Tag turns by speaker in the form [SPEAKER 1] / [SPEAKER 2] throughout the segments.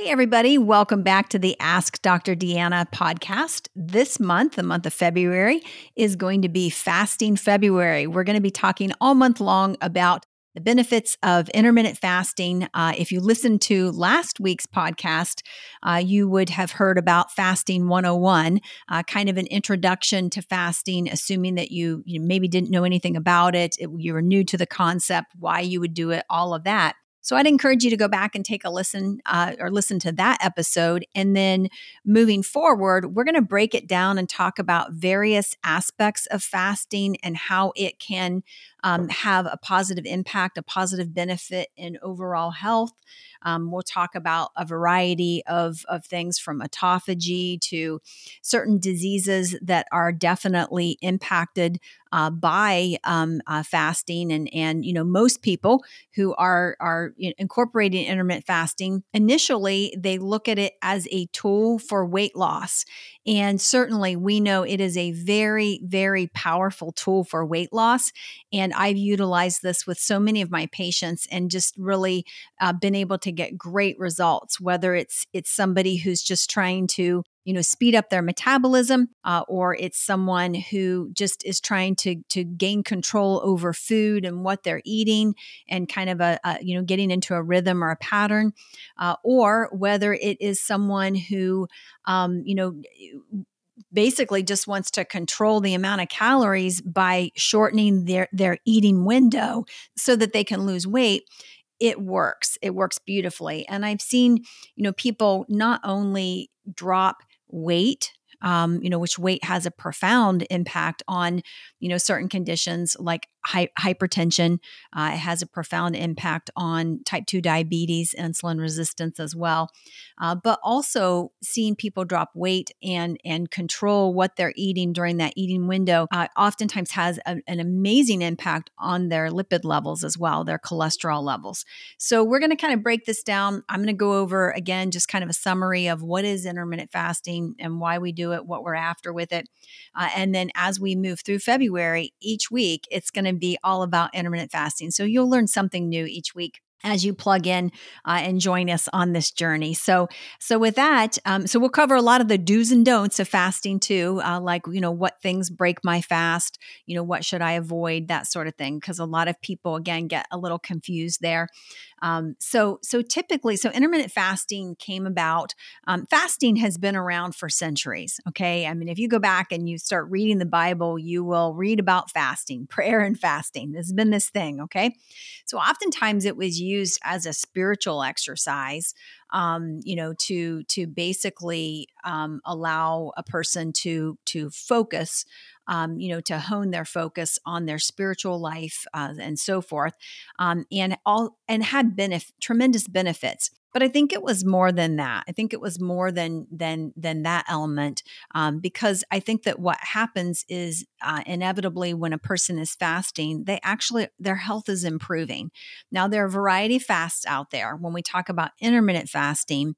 [SPEAKER 1] Hey, everybody, welcome back to the Ask Dr. Deanna podcast. This month, the month of February, is going to be Fasting February. We're going to be talking all month long about the benefits of intermittent fasting. Uh, if you listened to last week's podcast, uh, you would have heard about Fasting 101, uh, kind of an introduction to fasting, assuming that you, you maybe didn't know anything about it, it, you were new to the concept, why you would do it, all of that. So I'd encourage you to go back and take a listen uh, or listen to that episode. And then moving forward, we're going to break it down and talk about various aspects of fasting and how it can um, have a positive impact, a positive benefit in overall health. Um, we'll talk about a variety of, of things from autophagy to certain diseases that are definitely impacted uh, by um, uh, fasting, and and you know most people who are are incorporating intermittent fasting initially they look at it as a tool for weight loss, and certainly we know it is a very very powerful tool for weight loss, and I've utilized this with so many of my patients, and just really uh, been able to get great results. Whether it's it's somebody who's just trying to you know speed up their metabolism uh, or it's someone who just is trying to to gain control over food and what they're eating and kind of a, a you know getting into a rhythm or a pattern uh, or whether it is someone who um, you know basically just wants to control the amount of calories by shortening their their eating window so that they can lose weight. It works. It works beautifully. And i've seen you know people not only drop weight um, you know, which weight has a profound impact on, you know, certain conditions like hypertension. Uh, it has a profound impact on type 2 diabetes, insulin resistance as well. Uh, but also seeing people drop weight and, and control what they're eating during that eating window uh, oftentimes has a, an amazing impact on their lipid levels as well, their cholesterol levels. So we're going to kind of break this down. I'm going to go over again just kind of a summary of what is intermittent fasting and why we do it, what we're after with it. Uh, and then as we move through February, each week, it's going to be all about intermittent fasting. So you'll learn something new each week as you plug in uh, and join us on this journey. So, so with that, um, so we'll cover a lot of the do's and don'ts of fasting too, uh, like you know what things break my fast, you know what should I avoid, that sort of thing, because a lot of people again get a little confused there. Um, so, so typically, so intermittent fasting came about. Um, fasting has been around for centuries. Okay, I mean, if you go back and you start reading the Bible, you will read about fasting, prayer, and fasting. This has been this thing. Okay, so oftentimes it was used as a spiritual exercise. Um, you know, to to basically um, allow a person to to focus um, you know, to hone their focus on their spiritual life uh, and so forth, um, and all and had benef- tremendous benefits. But I think it was more than that. I think it was more than than than that element, um, because I think that what happens is uh, inevitably when a person is fasting, they actually their health is improving. Now there are a variety of fasts out there. When we talk about intermittent fasting,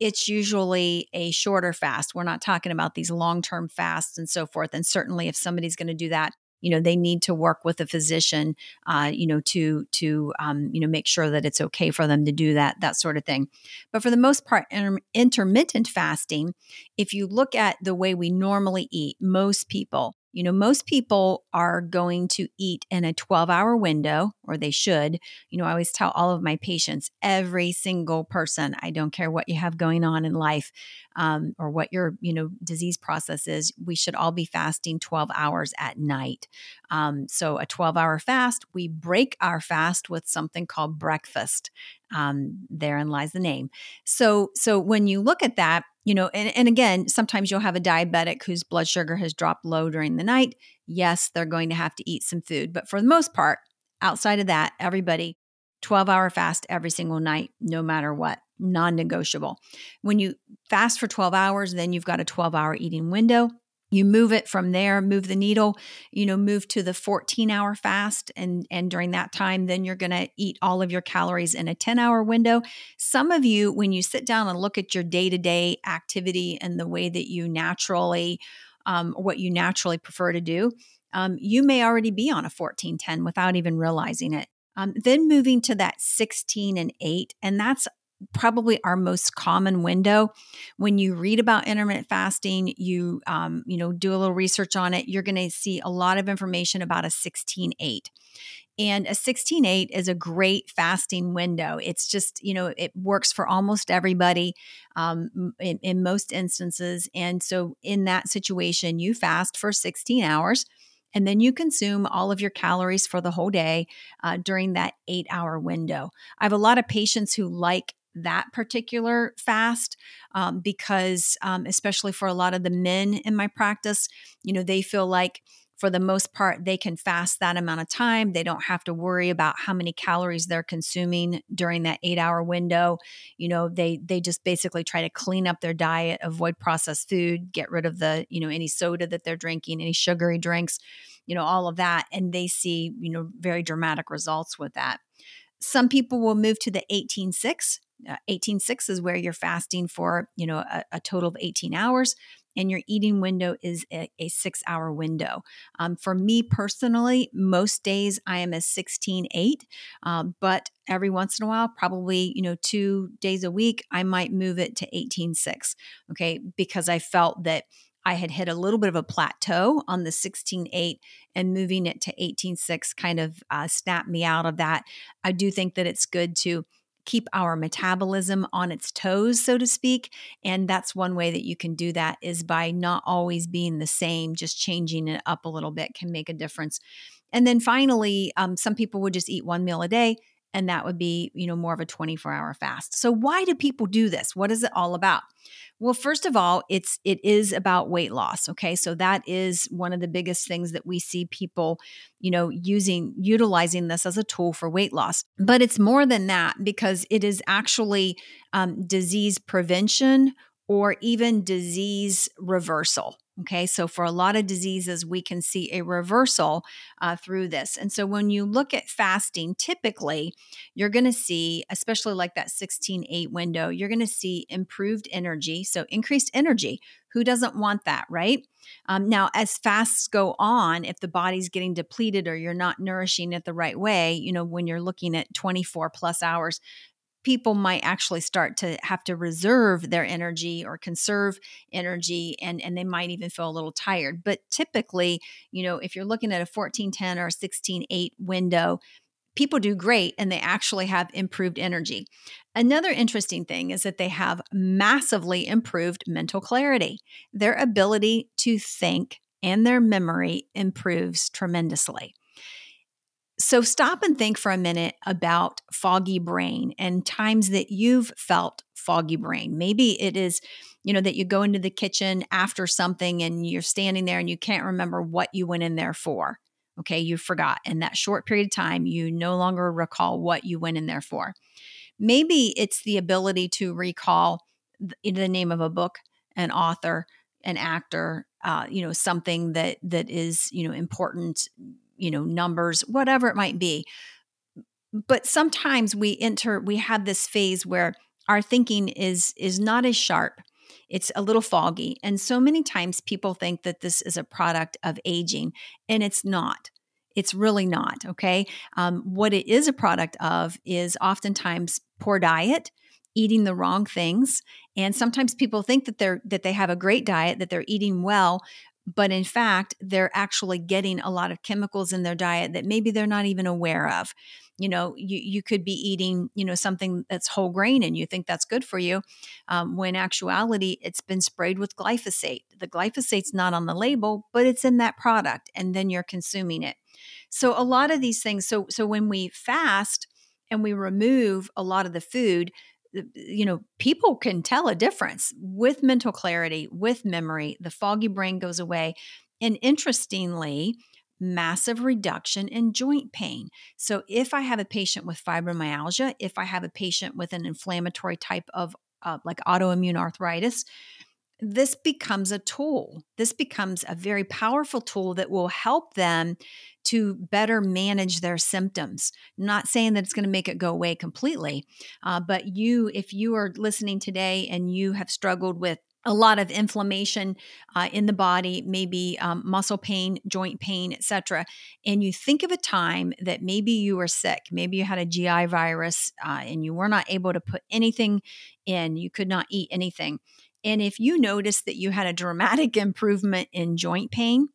[SPEAKER 1] it's usually a shorter fast. We're not talking about these long term fasts and so forth. And certainly, if somebody's going to do that, you know they need to work with a physician uh, you know to to um, you know make sure that it's okay for them to do that that sort of thing. But for the most part inter- intermittent fasting if you look at the way we normally eat most people you know, most people are going to eat in a 12 hour window, or they should. You know, I always tell all of my patients, every single person, I don't care what you have going on in life um, or what your, you know, disease process is, we should all be fasting 12 hours at night. Um, so a 12 hour fast, we break our fast with something called breakfast. Um, therein lies the name. So, so when you look at that, you know, and, and again, sometimes you'll have a diabetic whose blood sugar has dropped low during the night. Yes, they're going to have to eat some food. But for the most part, outside of that, everybody 12 hour fast every single night, no matter what, non negotiable. When you fast for 12 hours, then you've got a 12 hour eating window. You move it from there move the needle you know move to the 14 hour fast and and during that time then you're going to eat all of your calories in a 10 hour window. Some of you when you sit down and look at your day-to-day activity and the way that you naturally um, what you naturally prefer to do um, you may already be on a 14 10 without even realizing it. Um, then moving to that 16 and 8 and that's probably our most common window. When you read about intermittent fasting you um, you know do a little research on it you're going to see a lot of information about a 16-8 and a 16-8 is a great fasting window. It's just you know it works for almost everybody um, in, in most instances. And so in that situation you fast for 16 hours and then you consume all of your calories for the whole day uh, during that eight hour window. I have a lot of patients who like that particular fast um, because, um, especially for a lot of the men in my practice, you know, they feel like for the most part they can fast that amount of time. They don't have to worry about how many calories they're consuming during that 8 hour window. You know they they just basically try to clean up their diet avoid processed food get rid of the you know any soda that they're drinking any sugary drinks you know all of that and they see you know very dramatic results with that. Some people will move to the 18-6 uh, 18-6 is where you're fasting for you know a, a, total of 18 hours and your eating window is a, a six hour window um, for me personally most days i am a 16-8 um, but every once in a while probably you know two days a week i might move it to 18-6 okay because i felt that I had hit a little bit of a plateau on the 16.8 and moving it to 18.6 kind of uh, snapped me out of that. I do think that it's good to keep our metabolism on its toes so to speak and that's one way that you can do that is by not always being the same just changing it up a little bit can make a difference. And then finally um, some people would just eat one meal a day and that would be you know more of a 24 hour fast so why do people do this what is it all about well, first of all, it's it is about weight loss, okay? So that is one of the biggest things that we see people, you know, using utilizing this as a tool for weight loss. But it's more than that because it is actually um, disease prevention or even disease reversal. Okay, so for a lot of diseases, we can see a reversal uh, through this. And so when you look at fasting, typically you're going to see, especially like that 16 8 window, you're going to see improved energy. So increased energy. Who doesn't want that, right? Um, now, as fasts go on, if the body's getting depleted or you're not nourishing it the right way, you know, when you're looking at 24 plus hours, people might actually start to have to reserve their energy or conserve energy and and they might even feel a little tired but typically you know if you're looking at a 1410 or a sixteen eight window people do great and they actually have improved energy. Another interesting thing is that they have massively improved mental clarity. Their ability to think and their memory improves tremendously. So stop and think for a minute about foggy brain and times that you've felt foggy brain. Maybe it is, you know, that you go into the kitchen after something and you're standing there and you can't remember what you went in there for. Okay, you forgot. In that short period of time, you no longer recall what you went in there for. Maybe it's the ability to recall the name of a book, an author, an actor, uh, you know, something that that is, you know, important you know, numbers, whatever it might be. But sometimes we enter, we have this phase where our thinking is is not as sharp. It's a little foggy. And so many times people think that this is a product of aging and it's not. It's really not okay? Um, what it is a product of is oftentimes poor diet eating the wrong things and sometimes people think that they're that they have a great diet that they're eating well but in fact they're actually getting a lot of chemicals in their diet that maybe they're not even aware of. You know you, you could be eating you know something that's whole grain and you think that's good for you um, when actuality it's been sprayed with glyphosate. The glyphosate's not on the label but it's in that product and then you're consuming it. So a lot of these things so so when we fast and we remove a lot of the food you know, people can tell a difference with mental clarity, with memory. The foggy brain goes away. And interestingly, massive reduction in joint pain. So, if I have a patient with fibromyalgia, if I have a patient with an inflammatory type of uh, like autoimmune arthritis, this becomes a tool. This becomes a very powerful tool that will help them to better manage their symptoms. not saying that it's going to make it go away completely, uh, but you, if you are listening today and you have struggled with a lot of inflammation uh, in the body, maybe um, muscle pain, joint pain, etc. And you think of a time that maybe you were sick, maybe you had a GI virus uh, and you were not able to put anything in, you could not eat anything. And if you notice that you had a dramatic improvement in joint pain,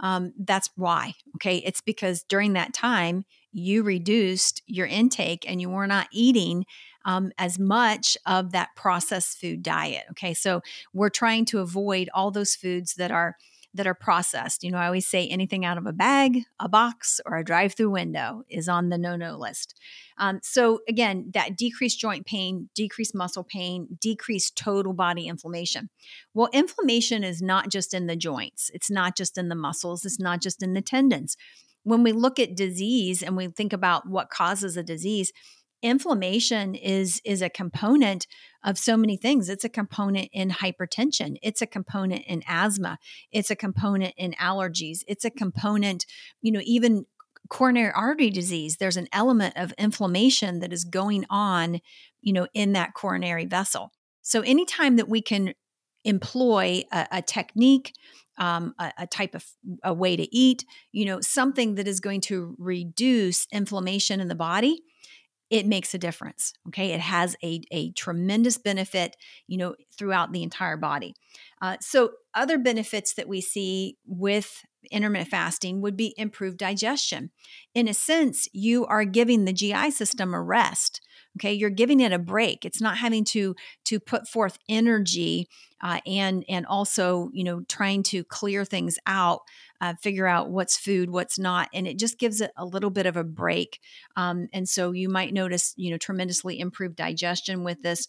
[SPEAKER 1] um, that's why. Okay. It's because during that time, you reduced your intake and you were not eating um, as much of that processed food diet. Okay. So we're trying to avoid all those foods that are that are processed. You know, I always say anything out of a bag, a box, or a drive through window is on the no no list. Um, so, again, that decreased joint pain, decreased muscle pain, decreased total body inflammation. Well, inflammation is not just in the joints, it's not just in the muscles, it's not just in the tendons. When we look at disease and we think about what causes a disease, inflammation is is a component of so many things. It's a component in hypertension. It's a component in asthma. It's a component in allergies. It's a component you know even coronary artery disease. There's an element of inflammation that is going on you know in that coronary vessel. So anytime that we can employ a, a technique um, a, a, type of a way to eat you know something that is going to reduce inflammation in the body it makes a difference. Okay. It has a, a tremendous benefit, you know, throughout the entire body. Uh, so, other benefits that we see with intermittent fasting would be improved digestion. In a sense, you are giving the GI system a rest okay? You're giving it a break. It's not having to to put forth energy uh, and and also you know trying to clear things out uh, figure out what's food what's not and it just gives it a little bit of a break. Um, and so you might notice you know tremendously improved digestion with this.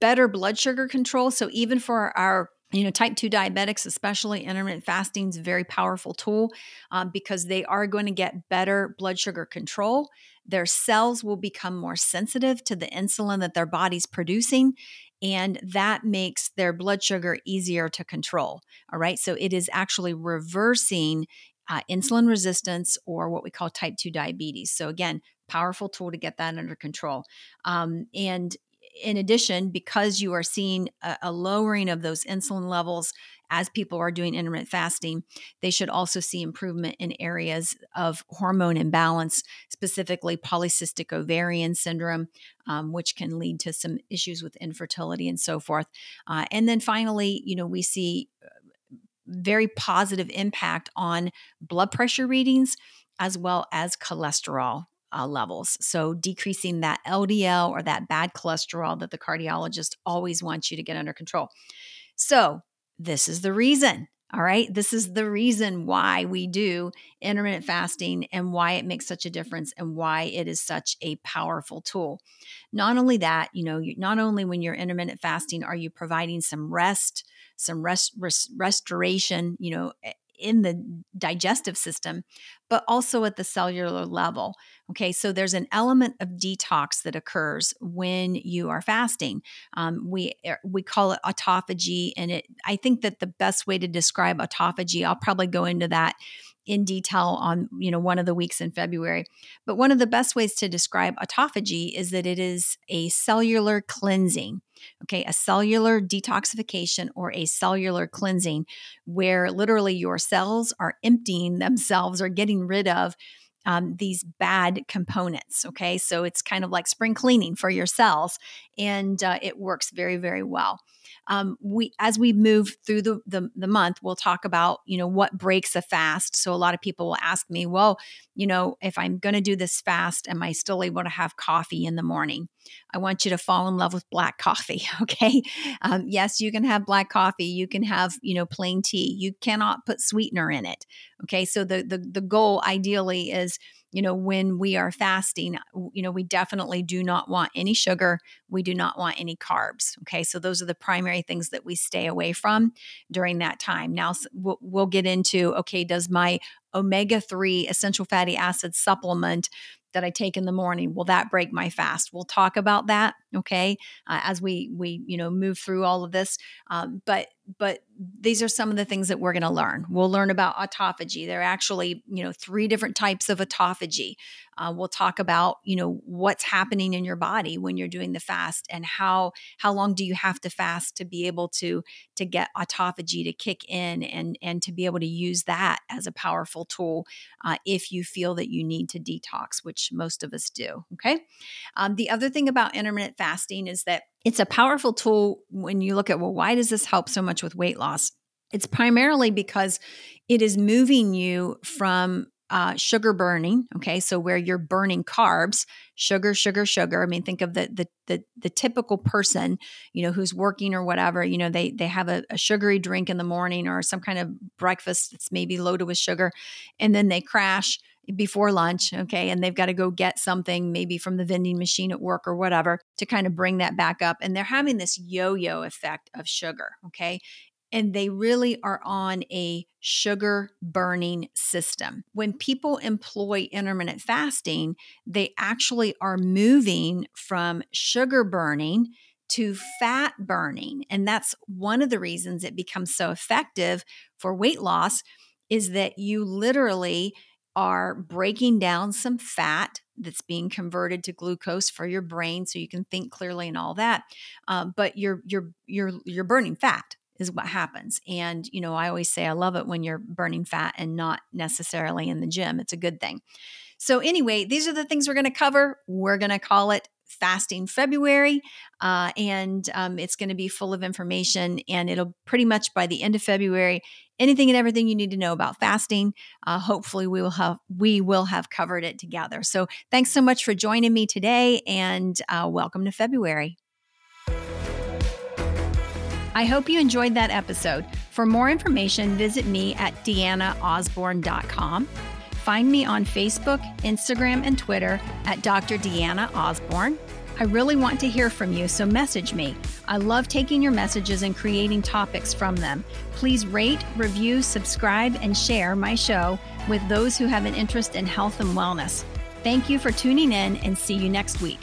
[SPEAKER 1] Better blood sugar control so even for our you know type 2 diabetics especially intermittent fasting is a very powerful tool um, because they are going to get better blood sugar control. Their cells will become more sensitive to the insulin that their body's producing and that makes their blood sugar easier to control all right? So it is actually reversing uh, insulin resistance or what we call type 2 diabetes. So again powerful tool to get that under control. Um, and in addition, because you are seeing a, a, lowering of those insulin levels as people are doing intermittent fasting, they should also see improvement in areas of hormone imbalance, specifically polycystic ovarian syndrome, um, which can lead to some issues with infertility and so forth. Uh, and then finally, you know, we see uh, very positive impact on blood pressure readings as well as cholesterol uh, levels. So, decreasing that LDL or that bad cholesterol that the cardiologist always wants you to get under control. So, this is the reason. All right. This is the reason why we do intermittent fasting and why it makes such a difference and why it is such a powerful tool. Not only that, you know, not only when you're intermittent fasting are you providing some rest, some rest, rest restoration, you know, in the digestive system, but also at the cellular level. Okay, so there's an element of detox that occurs when you are fasting. Um, we er, we call it autophagy, and it. I think that the best way to describe autophagy, I'll probably go into that in detail on you know one of the weeks in February. But one of the best ways to describe autophagy is that it is a cellular cleansing. Okay, a cellular detoxification or a cellular cleansing where literally your cells are emptying themselves or getting rid of um, these bad components. Okay, so it's kind of like spring cleaning for your cells, and uh, it works very, very well um, we as we move through the, the, the month we'll talk about you know what breaks a fast. So a lot of people will ask me well you know if i'm going to do this fast am i still able to have coffee in the morning? I want you to fall in love with black coffee okay? Um, yes you can have black coffee. You can have you know plain tea. You cannot put sweetener in it okay? So the the, the goal ideally is you know, when we are fasting, you know, we definitely do not want any sugar. We do not want any carbs. Okay. So those are the primary things that we stay away from during that time. Now, we'll, get into okay, does my omega 3 essential fatty acid supplement that I take in the morning. Will that break my fast? We'll talk about that, okay, uh, as we we you know move through all of this. Um, but but these are some of the things that we're going to learn. We'll learn about autophagy. There are actually, you know, three different types of autophagy. Uh, we'll talk about, you know, what's happening in your body when you're doing the fast and how how long do you have to fast to be able to to get autophagy to kick in and and to be able to use that as a powerful tool uh, if you feel that you need to detox, which most of us do. Okay. Um, the other thing about intermittent fasting is that it's a powerful tool when you look at, well, why does this help so much with weight loss? It's primarily because it is moving you from uh, sugar burning. Okay, so where you're burning carbs, sugar, sugar, sugar. I mean, think of the the the, the typical person, you know, who's working or whatever. You know, they they have a, a sugary drink in the morning or some kind of breakfast that's maybe loaded with sugar, and then they crash before lunch, okay, and they've got to go get something maybe from the vending machine at work or whatever to kind of bring that back up. And they're having this yo yo effect of sugar, okay? And they really are on a sugar burning system. When people employ intermittent fasting, they actually are moving from sugar burning to fat burning. And that's one of the reasons it becomes so effective for weight loss is that you literally are breaking down some fat that's being converted to glucose for your brain so you can think clearly and all that um, but you're you're you're you're burning fat is what happens. And you know i always say i love it when you're burning fat and not necessarily in the gym. It's a good thing. So anyway these are the things we're going to cover. We're going to call it fasting February, uh, and um, it's going to be full of information. And it'll pretty much by the end of February, anything and everything you need to know about fasting. Uh, hopefully, we will have we will have covered it together. So, thanks so much for joining me today, and uh, welcome to February. I hope you enjoyed that episode. For more information, visit me at deannaosborn.com. Find me on Facebook, Instagram, and Twitter at Dr. Deanna Osborn. I really want to hear from you, so message me. I love taking your messages and creating topics from them. Please rate, review, subscribe, and share my show with those who have an interest in health and wellness. Thank you for tuning in and see you next week.